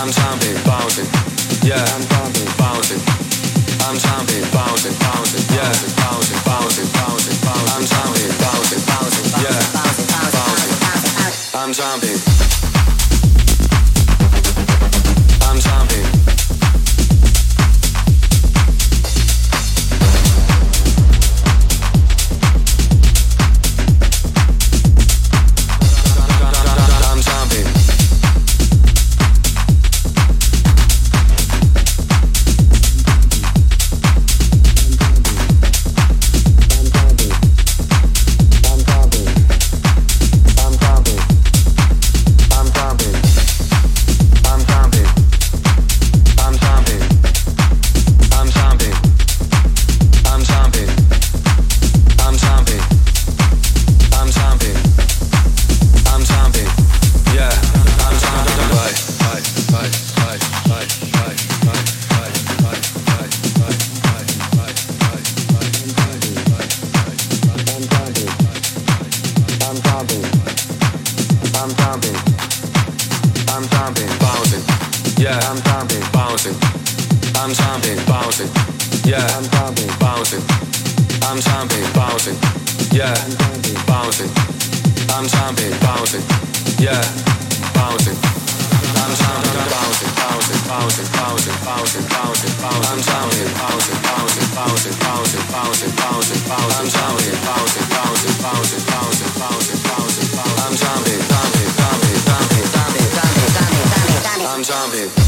I'm jumping, bouncing. Yeah, I'm jumping, bouncing. I'm jumping, bouncing, bouncing. Yeah, bouncing, bouncing, bouncing, bouncing. I'm jumping, bouncing, bouncing. Yeah. I'm jumping. zombie.